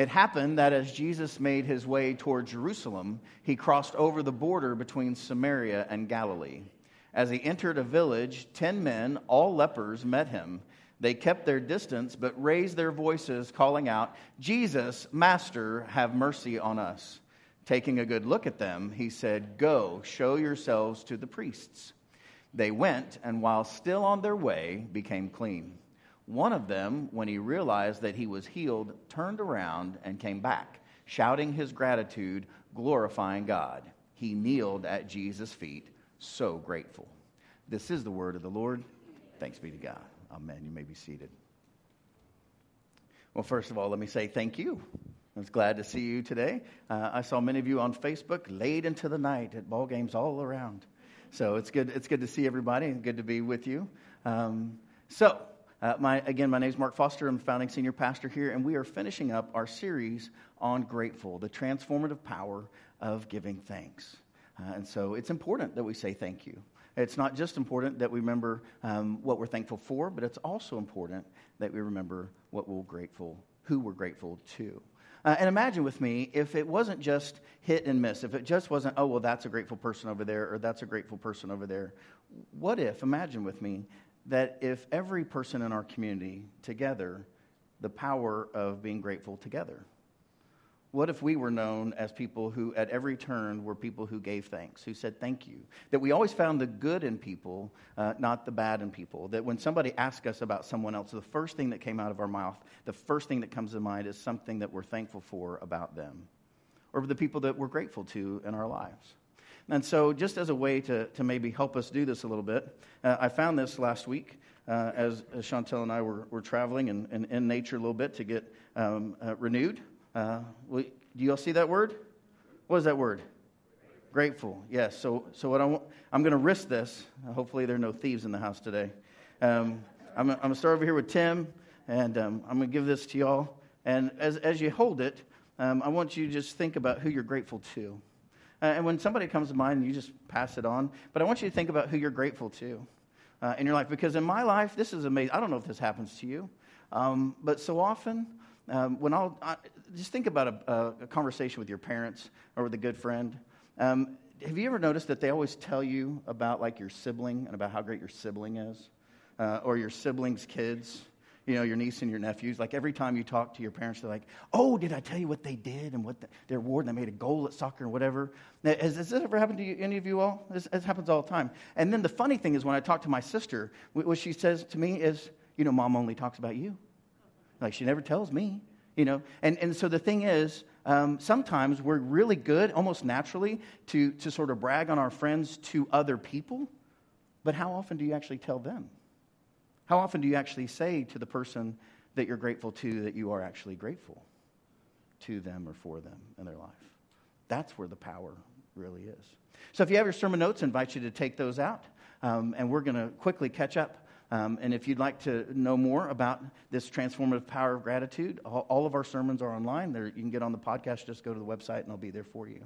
It happened that as Jesus made his way toward Jerusalem, he crossed over the border between Samaria and Galilee. As he entered a village, ten men, all lepers, met him. They kept their distance, but raised their voices, calling out, Jesus, Master, have mercy on us. Taking a good look at them, he said, Go, show yourselves to the priests. They went, and while still on their way, became clean. One of them, when he realized that he was healed, turned around and came back, shouting his gratitude, glorifying God. He kneeled at Jesus' feet, so grateful. This is the word of the Lord. Thanks be to God. Amen. You may be seated. Well, first of all, let me say thank you. I was glad to see you today. Uh, I saw many of you on Facebook late into the night at ball games all around. So it's good. It's good to see everybody and good to be with you. Um, so, uh, my, again, my name is Mark Foster. I'm the founding senior pastor here, and we are finishing up our series on grateful, the transformative power of giving thanks. Uh, and so, it's important that we say thank you. It's not just important that we remember um, what we're thankful for, but it's also important that we remember what we're grateful, who we're grateful to. Uh, and imagine with me if it wasn't just hit and miss, if it just wasn't, oh, well, that's a grateful person over there, or that's a grateful person over there. What if, imagine with me, that if every person in our community together, the power of being grateful together? What if we were known as people who, at every turn, were people who gave thanks, who said thank you? That we always found the good in people, uh, not the bad in people. That when somebody asked us about someone else, the first thing that came out of our mouth, the first thing that comes to mind is something that we're thankful for about them, or the people that we're grateful to in our lives. And so, just as a way to, to maybe help us do this a little bit, uh, I found this last week uh, as, as Chantel and I were, were traveling and, in nature a little bit to get um, uh, renewed. Uh, do you all see that word? What is that word? Grateful. Yes. So, so what I want, I'm going to risk this. Hopefully, there are no thieves in the house today. Um, I'm, I'm going to start over here with Tim, and um, I'm going to give this to y'all. And as, as you hold it, um, I want you to just think about who you're grateful to. Uh, and when somebody comes to mind, you just pass it on. But I want you to think about who you're grateful to uh, in your life. Because in my life, this is amazing. I don't know if this happens to you, um, but so often, um, when I'll I, just think about a, a, conversation with your parents or with a good friend. Um, have you ever noticed that they always tell you about like your sibling and about how great your sibling is, uh, or your siblings' kids? You know, your niece and your nephews. Like every time you talk to your parents, they're like, "Oh, did I tell you what they did and what the, their award? They made a goal at soccer and whatever." Now, has, has this ever happened to you, any of you all? This, this, happens all the time. And then the funny thing is, when I talk to my sister, what she says to me is, "You know, mom only talks about you. Like she never tells me." You know, and and so the thing is. Um, sometimes we're really good, almost naturally, to, to sort of brag on our friends to other people. But how often do you actually tell them? How often do you actually say to the person that you're grateful to that you are actually grateful to them or for them in their life? That's where the power really is. So if you have your sermon notes, I invite you to take those out. Um, and we're going to quickly catch up. Um, and if you'd like to know more about this transformative power of gratitude, all, all of our sermons are online. There, you can get on the podcast, just go to the website, and I'll be there for you.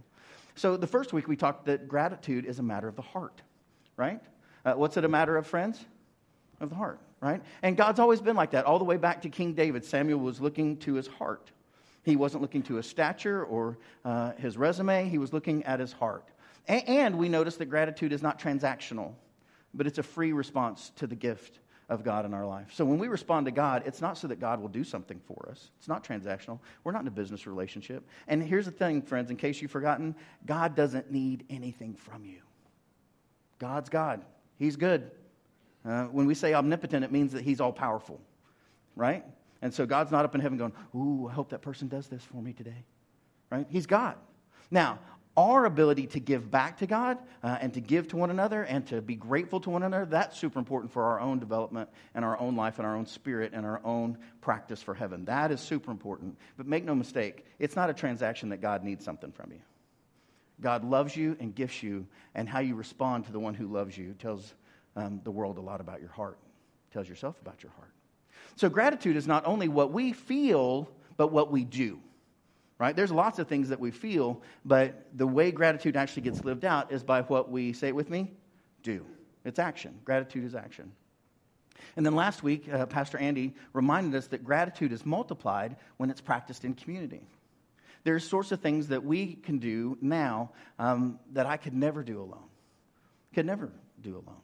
So the first week we talked that gratitude is a matter of the heart, right? Uh, what's it a matter of, friends? Of the heart right? And God's always been like that. All the way back to King David, Samuel was looking to his heart. He wasn't looking to his stature or uh, his resume, he was looking at his heart. A- and we notice that gratitude is not transactional, but it's a free response to the gift of God in our life. So when we respond to God, it's not so that God will do something for us. It's not transactional. We're not in a business relationship. And here's the thing, friends, in case you've forgotten, God doesn't need anything from you. God's God. He's good. Uh, when we say omnipotent, it means that he's all powerful, right? And so God's not up in heaven going, Ooh, I hope that person does this for me today, right? He's God. Now, our ability to give back to God uh, and to give to one another and to be grateful to one another, that's super important for our own development and our own life and our own spirit and our own practice for heaven. That is super important. But make no mistake, it's not a transaction that God needs something from you. God loves you and gifts you, and how you respond to the one who loves you tells um, the world a lot about your heart, tells yourself about your heart. So, gratitude is not only what we feel, but what we do. Right? There's lots of things that we feel, but the way gratitude actually gets lived out is by what we say it with me do. It's action. Gratitude is action. And then last week, uh, Pastor Andy reminded us that gratitude is multiplied when it's practiced in community. There are sorts of things that we can do now um, that I could never do alone. Could never do alone.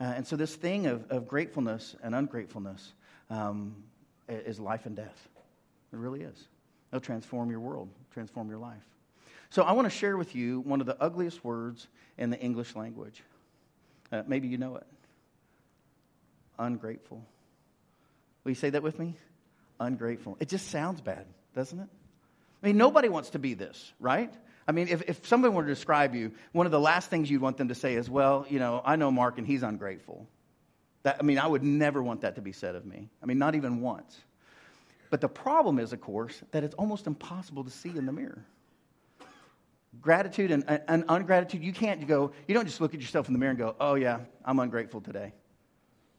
Uh, and so, this thing of, of gratefulness and ungratefulness um, is life and death. It really is. It'll transform your world, transform your life. So, I want to share with you one of the ugliest words in the English language. Uh, maybe you know it ungrateful. Will you say that with me? Ungrateful. It just sounds bad, doesn't it? I mean, nobody wants to be this, right? I mean, if, if someone were to describe you, one of the last things you'd want them to say is, well, you know, I know Mark and he's ungrateful. That, I mean, I would never want that to be said of me. I mean, not even once. But the problem is, of course, that it's almost impossible to see in the mirror. Gratitude and, and ungratitude, you can't go, you don't just look at yourself in the mirror and go, oh, yeah, I'm ungrateful today.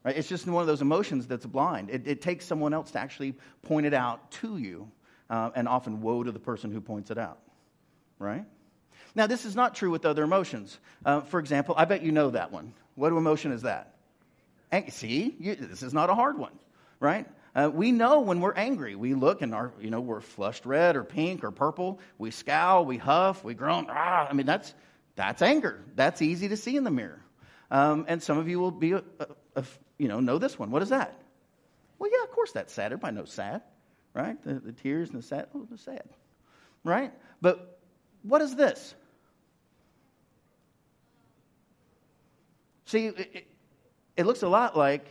Right? It's just one of those emotions that's blind. It, it takes someone else to actually point it out to you, uh, and often woe to the person who points it out. Right? Now, this is not true with other emotions. Uh, for example, I bet you know that one. What emotion is that? Ang- See, you, this is not a hard one, right? Uh, we know when we're angry. We look and our, you know, we're flushed red or pink or purple. We scowl, we huff, we groan. Ah, I mean, that's that's anger. That's easy to see in the mirror. Um, and some of you will be a, a, a, you know, know this one. What is that? Well, yeah, of course that's sad. Everybody knows sad, right? The, the tears and the sad. Oh, the sad, right? But what is this? See, it, it, looks a lot like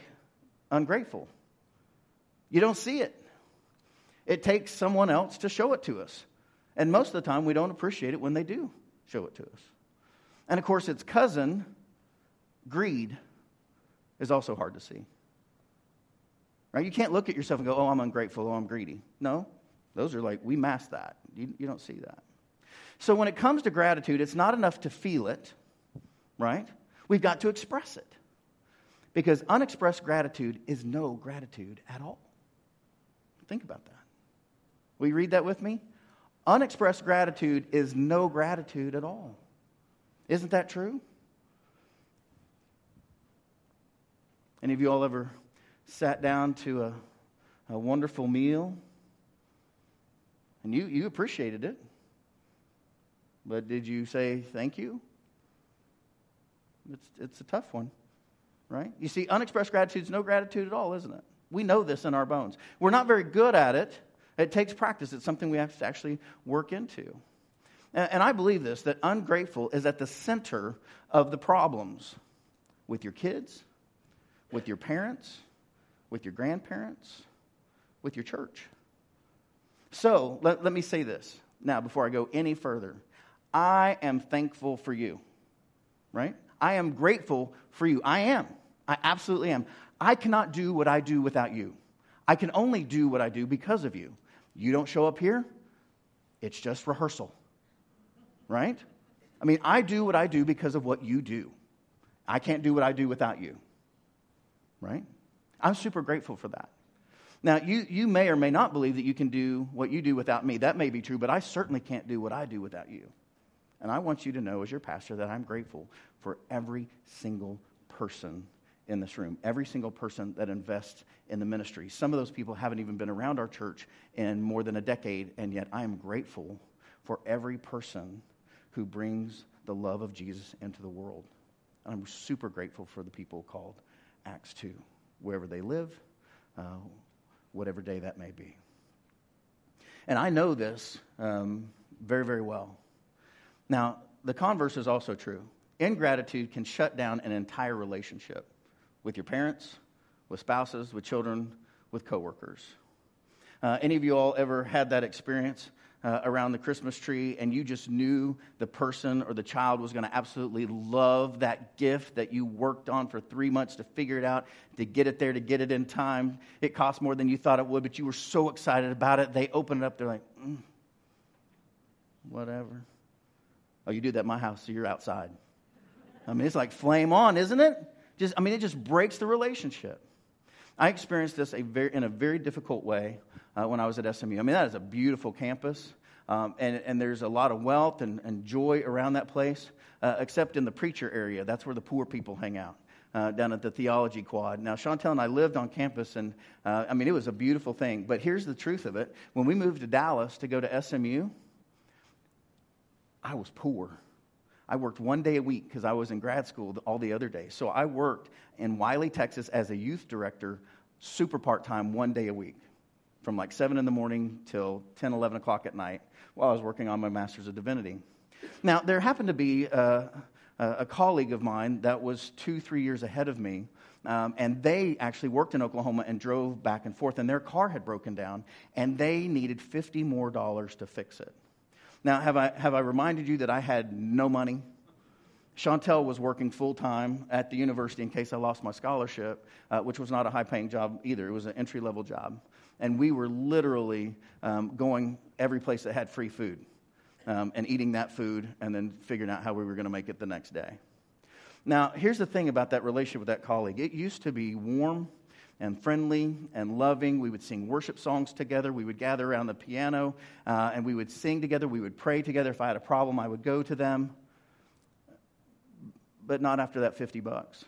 ungrateful. You don't see it. It takes someone else to show it to us. And most of the time, we don't appreciate it when they do show it to us. And of course, its cousin, greed, is also hard to see. Right? You can't look at yourself and go, oh, I'm ungrateful, oh, I'm greedy. No, those are like, we mask that. You, you don't see that. So when it comes to gratitude, it's not enough to feel it, right? We've got to express it. Because unexpressed gratitude is no gratitude at all. Think about that. Will you read that with me? Unexpressed gratitude is no gratitude at all. Isn't that true? Any of you all ever sat down to a, a wonderful meal and you, you appreciated it? But did you say thank you? It's, it's a tough one, right? You see, unexpressed gratitude is no gratitude at all, isn't it? We know this in our bones. We're not very good at it. It takes practice. It's something we have to actually work into. And, and I believe this that ungrateful is at the center of the problems with your kids, with your parents, with your grandparents, with your church. So let, let me say this now before I go any further. I am thankful for you, right? I am grateful for you. I am. I absolutely am. I cannot do what I do without you. I can only do what I do because of you. You don't show up here, it's just rehearsal, right? I mean, I do what I do because of what you do. I can't do what I do without you right? I'm super grateful for that. Now, you, you may or may not believe that you can do what you do without me. That may be true, but I certainly can't do what I do without you. And I want you to know, as your pastor, that I'm grateful for every single person in this room, every single person that invests in the ministry. Some of those people haven't even been around our church in more than a decade, and yet I am grateful for every person who brings the love of Jesus into the world. And I'm super grateful for the people called Acts 2, wherever they live, uh, whatever day that may be. And I know this um, very, very well. Now, the converse is also true. Ingratitude can shut down an entire relationship with your parents, with spouses, with children, with coworkers. Uh, any of you all ever had that experience uh, around the Christmas tree and you just knew the person or the child was going to absolutely love that gift that you worked on for three months to figure it out, to get it there, to get it in time. It cost more than you thought it would, but you were so excited about it. They open it up, they're like, mm, whatever. Oh, you do that at my house, so you're outside. I mean, it's like flame on, isn't it? Just, I mean, it just breaks the relationship. I experienced this a very, in a very difficult way uh, when I was at SMU. I mean, that is a beautiful campus, um, and, and there's a lot of wealth and, and joy around that place, uh, except in the preacher area. That's where the poor people hang out. uh, down at the theology quad. Now, Chantel and I lived on campus, and uh, I mean, it was a beautiful thing. But here's the truth of it when we moved to Dallas to go to SMU, I was poor. I worked one day a week because I was in grad school all the other days. So I worked in Wylie, Texas as a youth director, super part time, one day a week, from like 7 in the morning till 10, 11 o'clock at night while I was working on my Master's of Divinity. Now, there happened to be uh, a colleague of mine that was two, three years ahead of me. Um, and they actually worked in Oklahoma and drove back and forth, and their car had broken down, and they needed 50 more dollars to fix it. Now, have I, have I reminded you that I had no money? Chantel was working full time at the university in case I lost my scholarship, uh, which was not a high paying job either. It was an entry level job. And we were literally um, going every place that had free food um, and eating that food and then figuring out how we were going to make it the next day. Now, here's the thing about that relationship with that colleague it used to be warm and friendly and loving. We would sing worship songs together. We would gather around the piano uh, and we would sing together. We would pray together. If I had a problem, I would go to them. But not after that 50 bucks.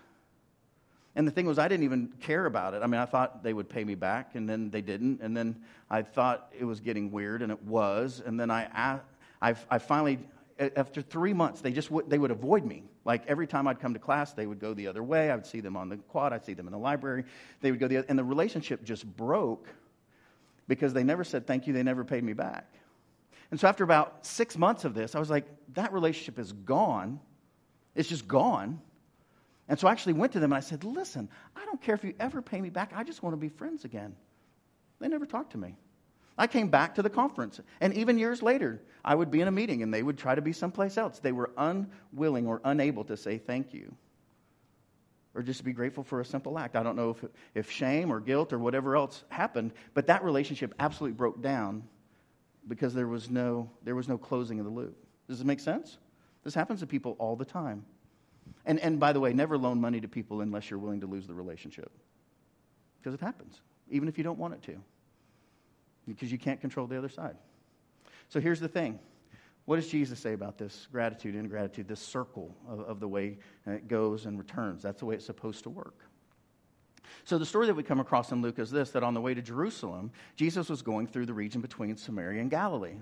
And the thing was, I didn't even care about it. I mean, I thought they would pay me back, and then they didn't. And then I thought it was getting weird, and it was. And then I, I, I finally, after three months, they just would, they would avoid me. Like every time I'd come to class, they would go the other way. I would see them on the quad. I'd see them in the library. They would go the other, and the relationship just broke because they never said thank you. They never paid me back. And so after about six months of this, I was like, that relationship is gone. It's just gone. And so I actually went to them and I said, listen, I don't care if you ever pay me back. I just want to be friends again. They never talked to me. I came back to the conference. And even years later, I would be in a meeting and they would try to be someplace else. They were unwilling or unable to say thank you or just be grateful for a simple act. I don't know if, if shame or guilt or whatever else happened, but that relationship absolutely broke down because there was no, there was no closing of the loop. Does this make sense? This happens to people all the time. And, and by the way, never loan money to people unless you're willing to lose the relationship. Because it happens, even if you don't want it to because you can't control the other side. So here's the thing. What does Jesus say about this gratitude, and ingratitude, this circle of, of the way it goes and returns? That's the way it's supposed to work. So, the story that we come across in Luke is this that on the way to Jerusalem, Jesus was going through the region between Samaria and Galilee.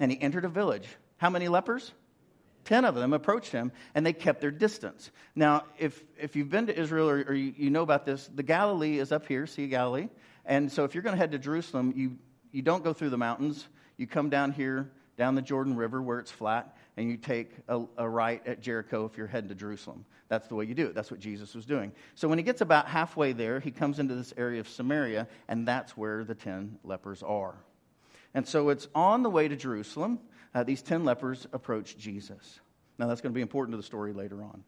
And he entered a village. How many lepers? Ten of them approached him, and they kept their distance. Now, if, if you've been to Israel or, or you, you know about this, the Galilee is up here, Sea Galilee. And so, if you're going to head to Jerusalem, you you don't go through the mountains. You come down here, down the Jordan River where it's flat, and you take a, a, right at Jericho if you're heading to Jerusalem. That's the way you do it. That's what Jesus was doing. So when he gets about halfway there, he comes into this area of Samaria, and that's where the ten lepers are. And so it's on the way to Jerusalem. Uh, these ten lepers approach Jesus. Now, that's going to be important to the story later on.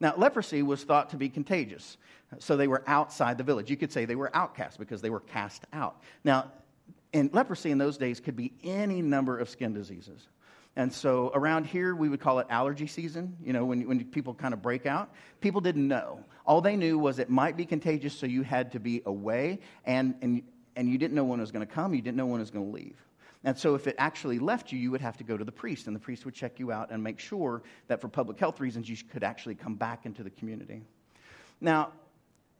Now, leprosy was thought to be contagious, so they were outside the village. You could say they were outcasts because they were cast out. Now, and leprosy in those days could be any number of skin diseases. And so around here, we would call it allergy season, you know, when, when people kind of break out. People didn't know. All they knew was it might be contagious, so you had to be away, and, and, and you didn't know when it was going to come, you didn't know when it was going to leave. And so if it actually left you, you would have to go to the priest, and the priest would check you out and make sure that for public health reasons, you could actually come back into the community. Now,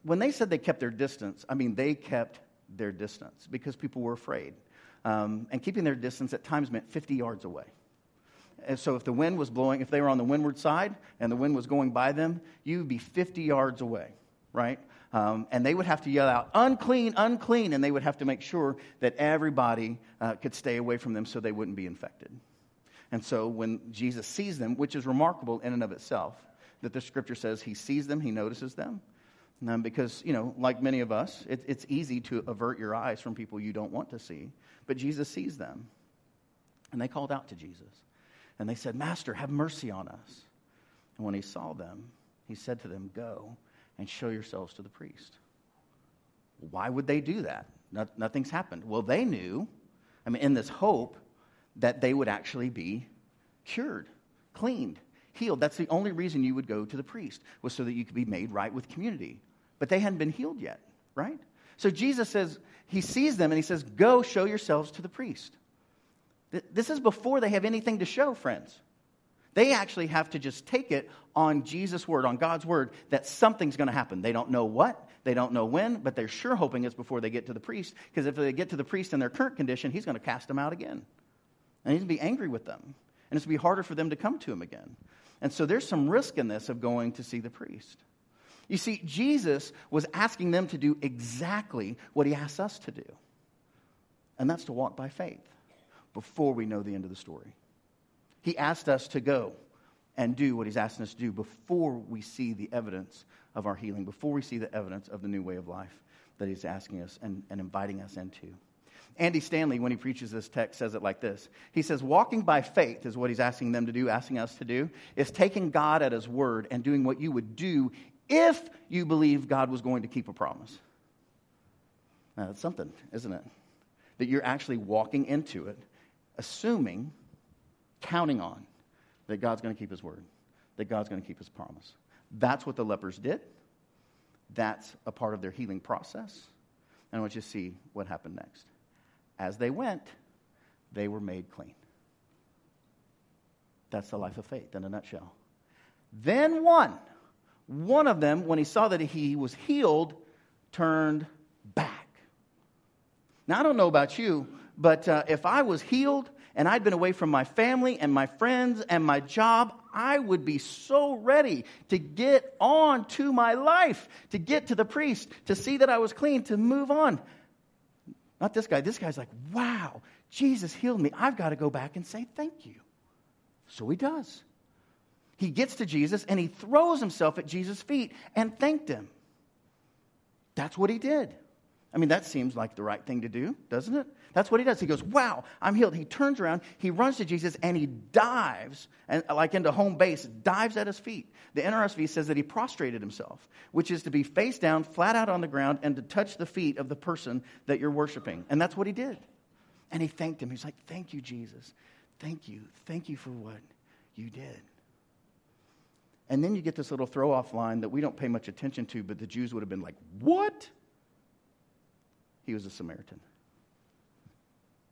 when they said they kept their distance, I mean, they kept their distance because people were afraid. Um, and keeping their distance at times meant 50 yards away. And so if the wind was blowing, if they were on the windward side and the wind was going by them, you would be 50 yards away, right? Um, and they would have to yell out, unclean, unclean, and they would have to make sure that everybody uh, could stay away from them so they wouldn't be infected. And so when Jesus sees them, which is remarkable in and of itself, that the scripture says he sees them, he notices them, um, because, you know, like many of us, it, it's easy to avert your eyes from people you don't want to see. But Jesus sees them. And they called out to Jesus. And they said, Master, have mercy on us. And when he saw them, he said to them, Go and show yourselves to the priest. Why would they do that? No, nothing's happened. Well, they knew, I mean, in this hope that they would actually be cured, cleaned, healed. That's the only reason you would go to the priest, was so that you could be made right with community. But they hadn't been healed yet, right? So Jesus says, He sees them and He says, Go show yourselves to the priest. This is before they have anything to show, friends. They actually have to just take it on Jesus' word, on God's word, that something's going to happen. They don't know what, they don't know when, but they're sure hoping it's before they get to the priest, because if they get to the priest in their current condition, he's going to cast them out again. And he's going to be angry with them. And it's going to be harder for them to come to him again. And so there's some risk in this of going to see the priest. You see, Jesus was asking them to do exactly what he asks us to do, and that's to walk by faith before we know the end of the story. He asked us to go and do what he's asking us to do before we see the evidence of our healing, before we see the evidence of the new way of life that he's asking us and, and inviting us into. Andy Stanley, when he preaches this text, says it like this He says, Walking by faith is what he's asking them to do, asking us to do, is taking God at his word and doing what you would do if you believe God was going to keep a promise. Now, that's something, isn't it? That you're actually walking into it, assuming, counting on that God's going to keep his word, that God's going to keep his promise. That's what the lepers did. That's a part of their healing process. And I want you to see what happened next. As they went, they were made clean. That's the life of faith in a nutshell. Then one, one of them, when he saw that he was healed, turned back. Now, I don't know about you, but uh, if I was healed and I'd been away from my family and my friends and my job, I would be so ready to get on to my life, to get to the priest, to see that I was clean, to move on. Not this guy. This guy's like, wow, Jesus healed me. I've got to go back and say thank you. So he does. He gets to Jesus and he throws himself at Jesus' feet and thanked him. That's what he did. I mean, that seems like the right thing to do, doesn't it? That's what he does. He goes, Wow, I'm healed. He turns around, he runs to Jesus, and he dives, and uh, like into home base, dives at his feet. The NRSV says that he prostrated himself, which is to be face down, flat out on the ground, and to touch the feet of the person that you're worshiping. And that's what he did. And he thanked him. He's like, Thank you, Jesus. Thank you. Thank you for what you did. And then you get this little throw off line that we don't pay much attention to, but the Jews would have been like, What? He was a Samaritan.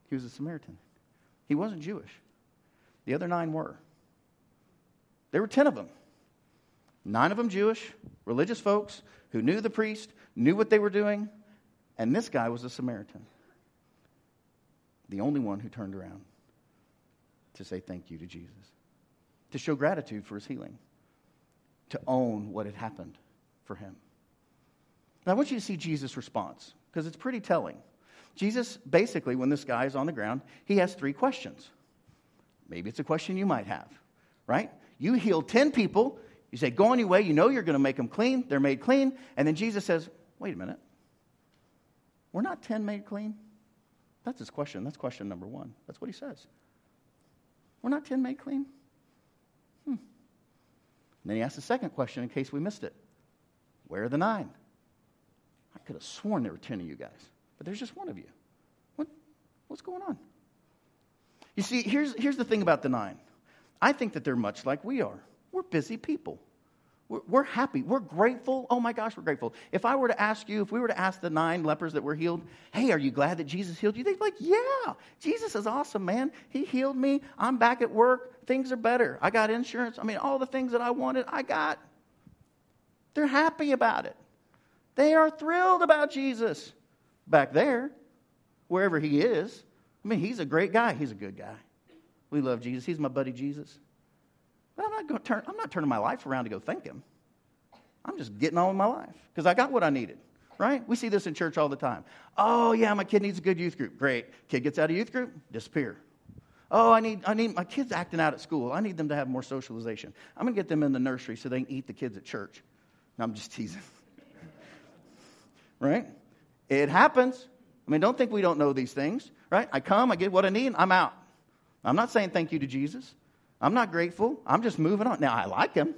He was a Samaritan. He wasn't Jewish. The other nine were. There were 10 of them. Nine of them Jewish, religious folks who knew the priest, knew what they were doing, and this guy was a Samaritan. The only one who turned around to say thank you to Jesus, to show gratitude for his healing, to own what had happened for him. Now, I want you to see Jesus' response because it's pretty telling. Jesus, basically, when this guy is on the ground, he has three questions. Maybe it's a question you might have, right? You heal 10 people. You say, go on your way. You know you're going to make them clean. They're made clean. And then Jesus says, wait a minute. We're not 10 made clean? That's his question. That's question number one. That's what he says. We're not 10 made clean? Hmm. And then he asks the second question in case we missed it Where are the nine? I could have sworn there were 10 of you guys, but there's just one of you. What, what's going on? You see, here's, here's the thing about the nine I think that they're much like we are. We're busy people. We're, we're happy. We're grateful. Oh my gosh, we're grateful. If I were to ask you, if we were to ask the nine lepers that were healed, hey, are you glad that Jesus healed you? They'd be like, yeah, Jesus is awesome, man. He healed me. I'm back at work. Things are better. I got insurance. I mean, all the things that I wanted, I got. They're happy about it. They are thrilled about Jesus back there, wherever he is. I mean, he's a great guy. He's a good guy. We love Jesus. He's my buddy Jesus. But I'm not going to turn, I'm not turning my life around to go thank him. I'm just getting on with my life because I got what I needed, right? We see this in church all the time. Oh, yeah, my kid needs a good youth group. Great. Kid gets out of youth group, disappear. Oh, I need, I need my kids acting out at school. I need them to have more socialization. I'm going to get them in the nursery so they can eat the kids at church. No, I'm just teasing right? It happens. I mean, don't think we don't know these things, right? I come, I get what I need, I'm out. I'm not saying thank you to Jesus. I'm not grateful. I'm just moving on. Now, I like him,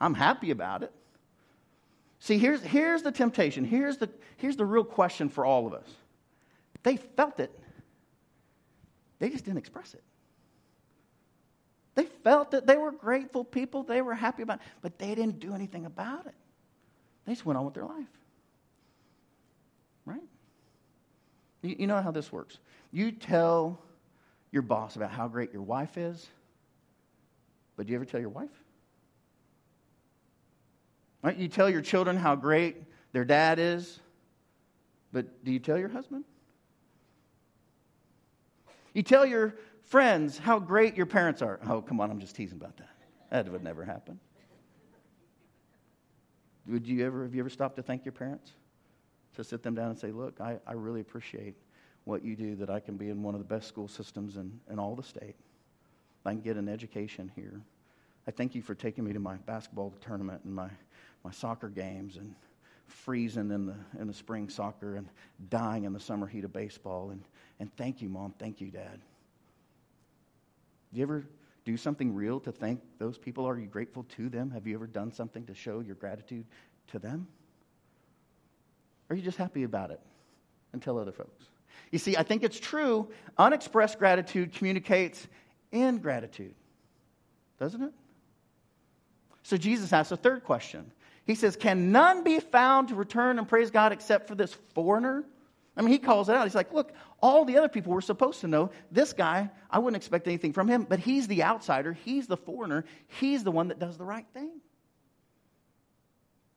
I'm happy about it. See, here's, here's the temptation. Here's the, here's the real question for all of us. They felt it, they just didn't express it. They felt that they were grateful people, they were happy about it, but they didn't do anything about it. They just went on with their life. Right? You, you know how this works. You tell your boss about how great your wife is, But do you ever tell your wife? Right? You tell your children how great their dad is, but do you tell your husband? You tell your friends how great your parents are. Oh, come on, I'm just teasing about that. That would never happen. Would you ever, have you ever stopped to thank your parents? To sit them down and say, look, I, I really appreciate what you do that I can be in one of the best school systems in, in all the state. I can get an education here. I thank you for taking me to my basketball tournament and my, my soccer games and freezing in the, in the spring soccer and dying in the summer heat of baseball. And, and thank you, Mom. Thank you, Dad. Do you ever do something real to thank those people? Are you grateful to them? Have you ever done something to show your gratitude to them? Are you just happy about it and tell other folks? You see, I think it's true. Unexpressed gratitude communicates ingratitude, doesn't it? So Jesus asks a third question. He says, Can none be found to return and praise God except for this foreigner? I mean, he calls it out. He's like, Look, all the other people were supposed to know. This guy, I wouldn't expect anything from him, but he's the outsider. He's the foreigner. He's the one that does the right thing.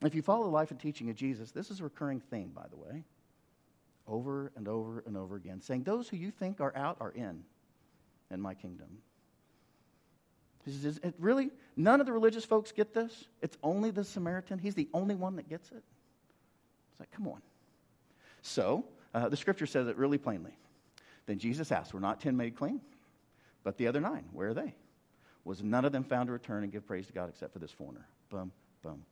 If you follow the life and teaching of Jesus, this is a recurring theme, by the way, over and over and over again, saying, Those who you think are out are in, in my kingdom. Says, really, none of the religious folks get this. It's only the Samaritan. He's the only one that gets it. It's like, come on. So, uh, the scripture says it really plainly. Then Jesus asked, Were not ten made clean? But the other nine, where are they? Was none of them found to return and give praise to God except for this foreigner? Boom, boom.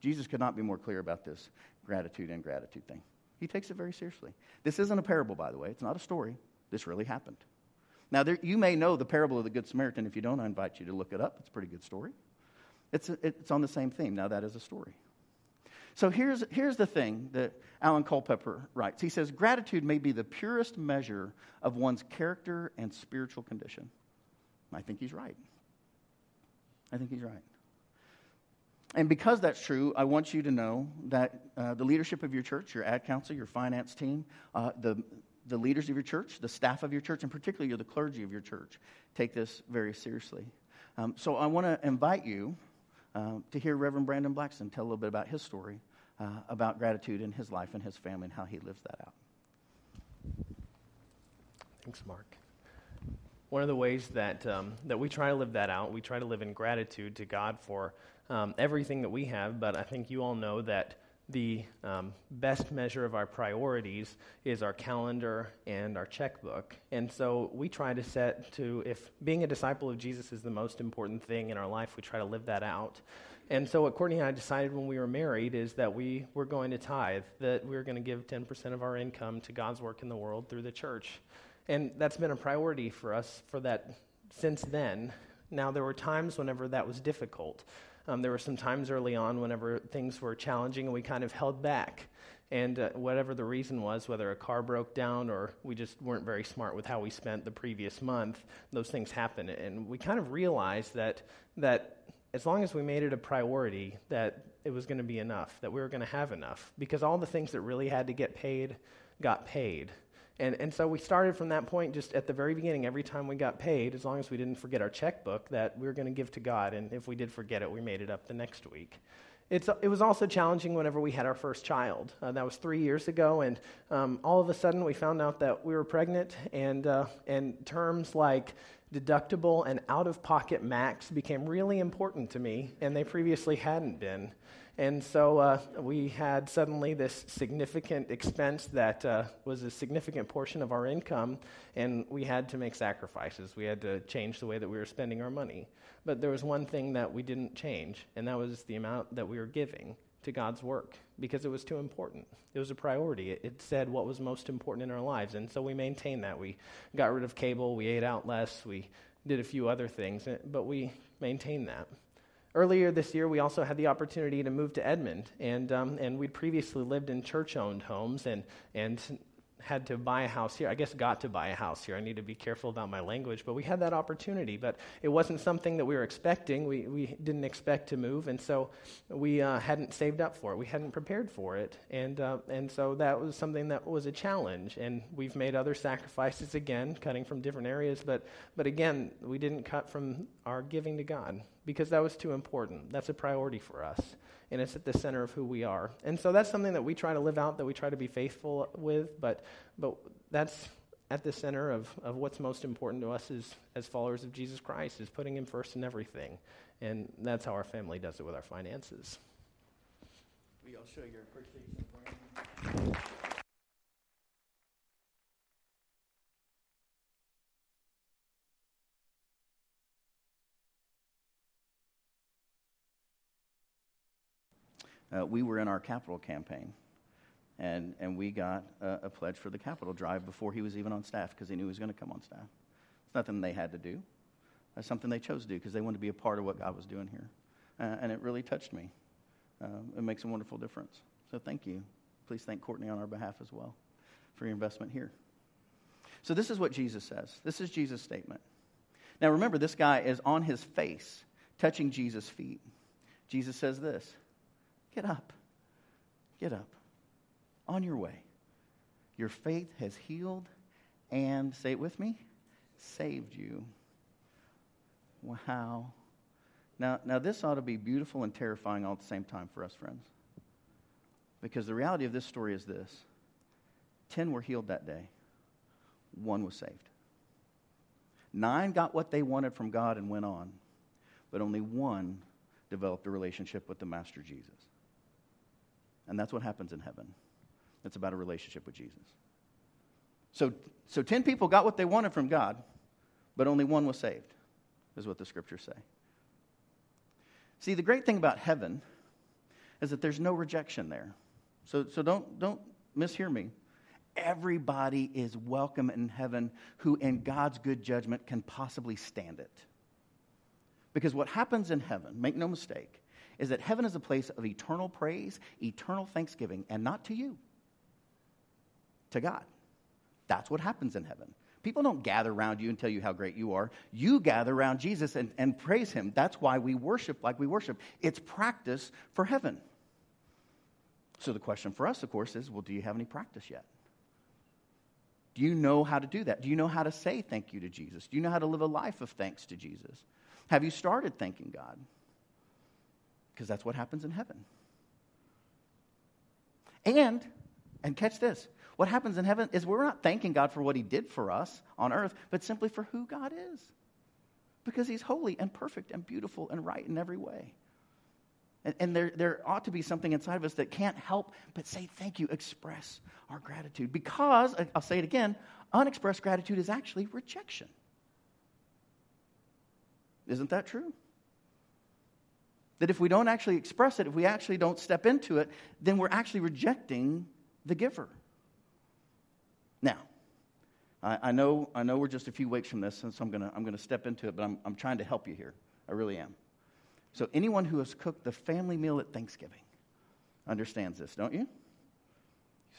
Jesus could not be more clear about this gratitude and gratitude thing. He takes it very seriously. This isn't a parable, by the way. It's not a story. This really happened. Now, there, you may know the parable of the Good Samaritan. If you don't, I invite you to look it up. It's a pretty good story. It's, a, it's on the same theme. Now, that is a story. So here's, here's the thing that Alan Culpepper writes. He says, Gratitude may be the purest measure of one's character and spiritual condition. I think he's right. I think he's right. And because that's true, I want you to know that uh, the leadership of your church, your ad council, your finance team, uh, the, the leaders of your church, the staff of your church, and particularly the clergy of your church take this very seriously. Um, so I want to invite you uh, to hear Reverend Brandon Blackson tell a little bit about his story uh, about gratitude in his life and his family and how he lives that out. Thanks, Mark. One of the ways that, um, that we try to live that out, we try to live in gratitude to God for um, everything that we have, but I think you all know that the um, best measure of our priorities is our calendar and our checkbook. And so we try to set to, if being a disciple of Jesus is the most important thing in our life, we try to live that out. And so what Courtney and I decided when we were married is that we were going to tithe, that we were going to give 10% of our income to God's work in the world through the church. And that's been a priority for us for that since then. Now, there were times whenever that was difficult. Um, there were some times early on whenever things were challenging and we kind of held back. And uh, whatever the reason was, whether a car broke down or we just weren't very smart with how we spent the previous month, those things happen. And we kind of realized that, that as long as we made it a priority, that it was going to be enough, that we were going to have enough. Because all the things that really had to get paid got paid. And, and so we started from that point just at the very beginning. Every time we got paid, as long as we didn't forget our checkbook, that we were going to give to God. And if we did forget it, we made it up the next week. It's, it was also challenging whenever we had our first child. Uh, that was three years ago, and um, all of a sudden we found out that we were pregnant, and, uh, and terms like deductible and out of pocket max became really important to me, and they previously hadn't been. And so uh, we had suddenly this significant expense that uh, was a significant portion of our income, and we had to make sacrifices. We had to change the way that we were spending our money. But there was one thing that we didn't change, and that was the amount that we were giving to God's work because it was too important. It was a priority. It, it, said what was most important in our lives. And so we maintained that. We got rid of cable, we ate out less, we did a few other things, but we maintained that. Earlier this year, we also had the opportunity to move to Edmond, and, um, and we'd previously lived in church owned homes, and, and had to buy a house here. I guess got to buy a house here. I need to be careful about my language, but we had that opportunity. But it wasn't something that we were expecting. We, we didn't expect to move, and so we uh, hadn't saved up for it. We hadn't prepared for it, and uh, and so that was something that was a challenge. And we've made other sacrifices again, cutting from different areas. But but again, we didn't cut from our giving to God because that was too important. That's a priority for us and it's at the center of who we are. And so that's something that we try to live out, that we try to be faithful with, but, but that's at the center of, of what's most important to us as, as followers of Jesus Christ, is putting Him first in everything. And that's how our family does it with our finances. We all show your appreciation uh, we were in our capital campaign. And, and we got a, a pledge for the capital drive before he was even on staff because he knew he was going to come on staff. It's nothing they had to do. it's something they chose to do because they wanted to be a part of what God was doing here. Uh, and it really touched me. Um, it makes a wonderful difference. So thank you. Please thank Courtney on our behalf as well for your investment here. So this is what Jesus says. This is Jesus' statement. Now remember, this guy is on his face, touching Jesus' feet. Jesus says this Get up. Get up. On your way. Your faith has healed and, say it with me, saved you. Wow. Now, now, this ought to be beautiful and terrifying all at the same time for us, friends. Because the reality of this story is this 10 were healed that day, one was saved. Nine got what they wanted from God and went on, but only one developed a relationship with the Master Jesus. And that's what happens in heaven. It's about a relationship with Jesus. So, so 10 people got what they wanted from God, but only one was saved, is what the scriptures say. See, the great thing about heaven is that there's no rejection there. So, so don't, don't mishear me. Everybody is welcome in heaven who, in God's good judgment, can possibly stand it. Because what happens in heaven, make no mistake, is that heaven is a place of eternal praise, eternal thanksgiving, and not to you, to God. That's what happens in heaven. People don't gather around you and tell you how great you are. You gather around Jesus and, and praise him. That's why we worship like we worship. It's practice for heaven. So the question for us, of course, is well, do you have any practice yet? Do you know how to do that? Do you know how to say thank you to Jesus? Do you know how to live a life of thanks to Jesus? Have you started thanking God? Because that's what happens in heaven. And, and catch this what happens in heaven is we're not thanking God for what he did for us on earth, but simply for who God is. Because he's holy and perfect and beautiful and right in every way. And, and, there, there ought to be something inside of us that can't help but say thank you, express our gratitude. Because, I'll say it again, unexpressed gratitude is actually rejection. Isn't that true? That if we don't actually express it, if we actually don't step into it, then we're actually rejecting the giver. Now, I, I know, I know we're just a few weeks from this, and so I'm going to I'm gonna step into it, but I'm, I'm trying to help you here. I really am. So, anyone who has cooked the family meal at Thanksgiving understands this, don't you?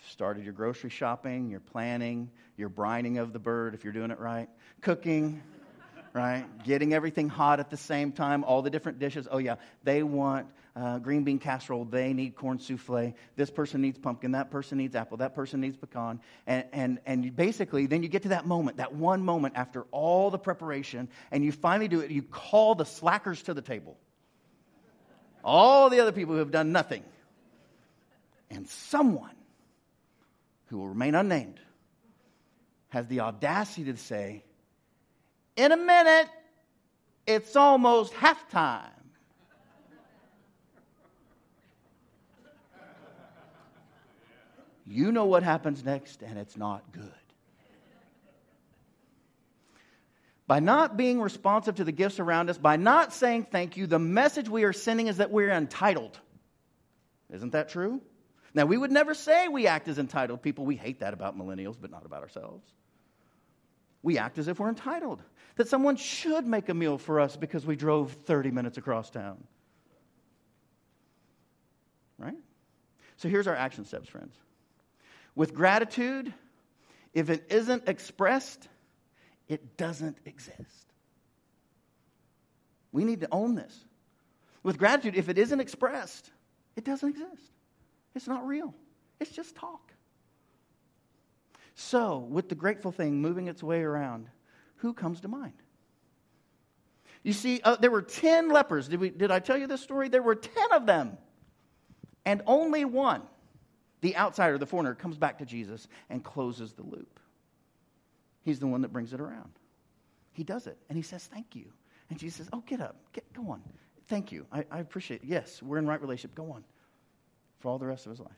Started your grocery shopping, you're planning, you're brining of the bird if you're doing it right, cooking right? Getting everything hot at the same time, all the different dishes. Oh, yeah, they want uh, green bean casserole. They need corn souffle. This person needs pumpkin. That person needs apple. That person needs pecan. And, and, and basically, then you get to that moment, that one moment after all the preparation, and you finally do it. You call the slackers to the table. All the other people who have done nothing. And someone who will remain unnamed has the audacity to say, in a minute, it's almost halftime. You know what happens next, and it's not good. By not being responsive to the gifts around us, by not saying thank you, the message we are sending is that we're entitled. Isn't that true? Now, we would never say we act as entitled people. We hate that about millennials, but not about ourselves we act as if we're entitled. That someone should make a meal for us because we drove 30 minutes across town. Right? So here's our action steps, friends. With gratitude, If it isn't expressed, it doesn't exist. We need to own this. With gratitude, if it isn't expressed, it doesn't exist. It's not real, it's just talk. So, with the grateful thing moving its way around, who comes to mind? You see, uh, there were 10 lepers. Did, we, did I tell you this story? There were 10 of them. And only one, the outsider, the foreigner, comes back to Jesus and closes the loop. He's the one that brings it around. He does it, and he says, Thank you. And Jesus says, Oh, get up. Get, go on. Thank you. I, I appreciate it. Yes, we're in right relationship. Go on. For all the rest of his life.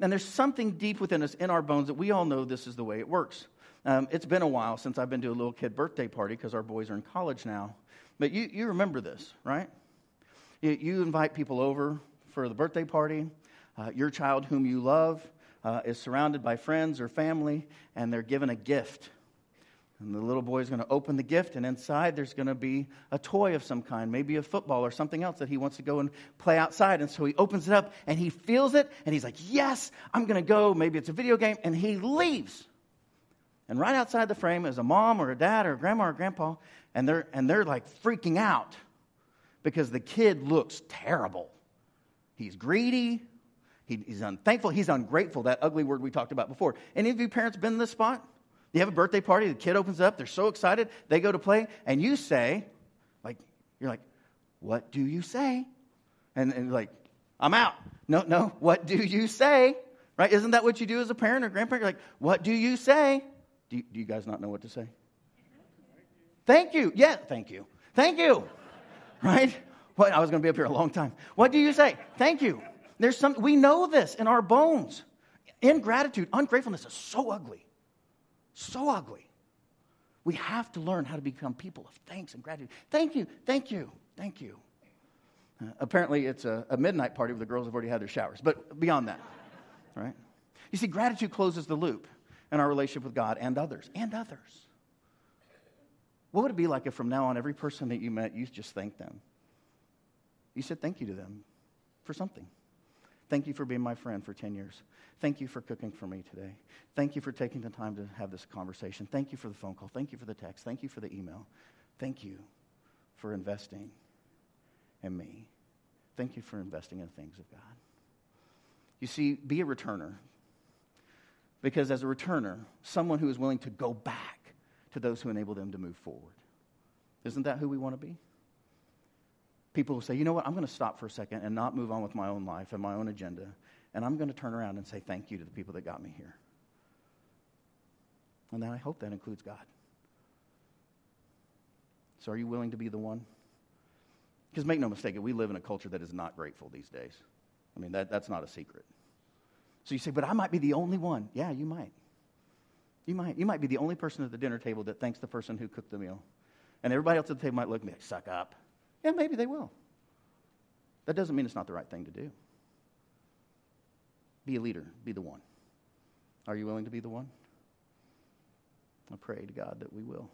And there's something deep within us, in our bones, that we all know this is the way it works. Um, it's been a while since I've been to a little kid birthday party because our boys are in college now. But you, you remember this, right? You, you invite people over for the birthday party. Uh, your child, whom you love, uh, is surrounded by friends or family, and they're given a gift. And the little boy is going to open the gift, and inside there's going to be a toy of some kind, maybe a football or something else that he wants to go and play outside. And so he opens it up and he feels it, and he's like, Yes, I'm going to go. Maybe it's a video game. And he leaves. And right outside the frame is a mom or a dad or a grandma or grandpa, and they're, and they're like freaking out because the kid looks terrible. He's greedy, he, he's unthankful, he's ungrateful, that ugly word we talked about before. Any of you parents been in this spot? You have a birthday party, the kid opens up, they're so excited, they go to play, and you say, like, you're like, what do you say? And, and like, I'm out. No, no, what do you say? Right? Isn't that what you do as a parent or grandparent? You're like, what do you say? Do you, do you guys not know what to say? Thank you. Yeah, thank you. Thank you. Right? What, I was going to be up here a long time. What do you say? Thank you. There's some, we know this in our bones. Ingratitude, ungratefulness is so ugly. So ugly. We have to learn how to become people of thanks and gratitude. Thank you, thank you, thank you. Uh, apparently, it's a, a, midnight party where the girls have already had their showers, but beyond that, right? You see, gratitude closes the loop in our relationship with God and others, and others. What would it be like if from now on, every person that you met, you just thanked them? You said thank you to them for something. Thank you for being my friend for 10 years. Thank you for cooking for me today. Thank you for taking the time to have this conversation. Thank you for the phone call. Thank you for the text. Thank you for the email. Thank you for investing in me. Thank you for investing in things of God. You see, be a returner. Because as a returner, someone who is willing to go back to those who enable them to move forward. Isn't that who we want to be? People will say, you know what, I'm going to stop for a second and not move on with my own life and my own agenda and I'm going to turn around and say thank you to the people that got me here. And then I hope that includes God. So, are you willing to be the one? Because make no mistake, we live in a culture that is not grateful these days. I mean, that, that's not a secret. So you say, but I might be the only one. Yeah, you might. You might. You might be the only person at the dinner table that thanks the person who cooked the meal. And everybody else at the table might look at me like, suck up. Yeah, maybe they will. That doesn't mean it's not the right thing to do. Be a leader, be the one. Are you willing to be the one? I pray to God that we will.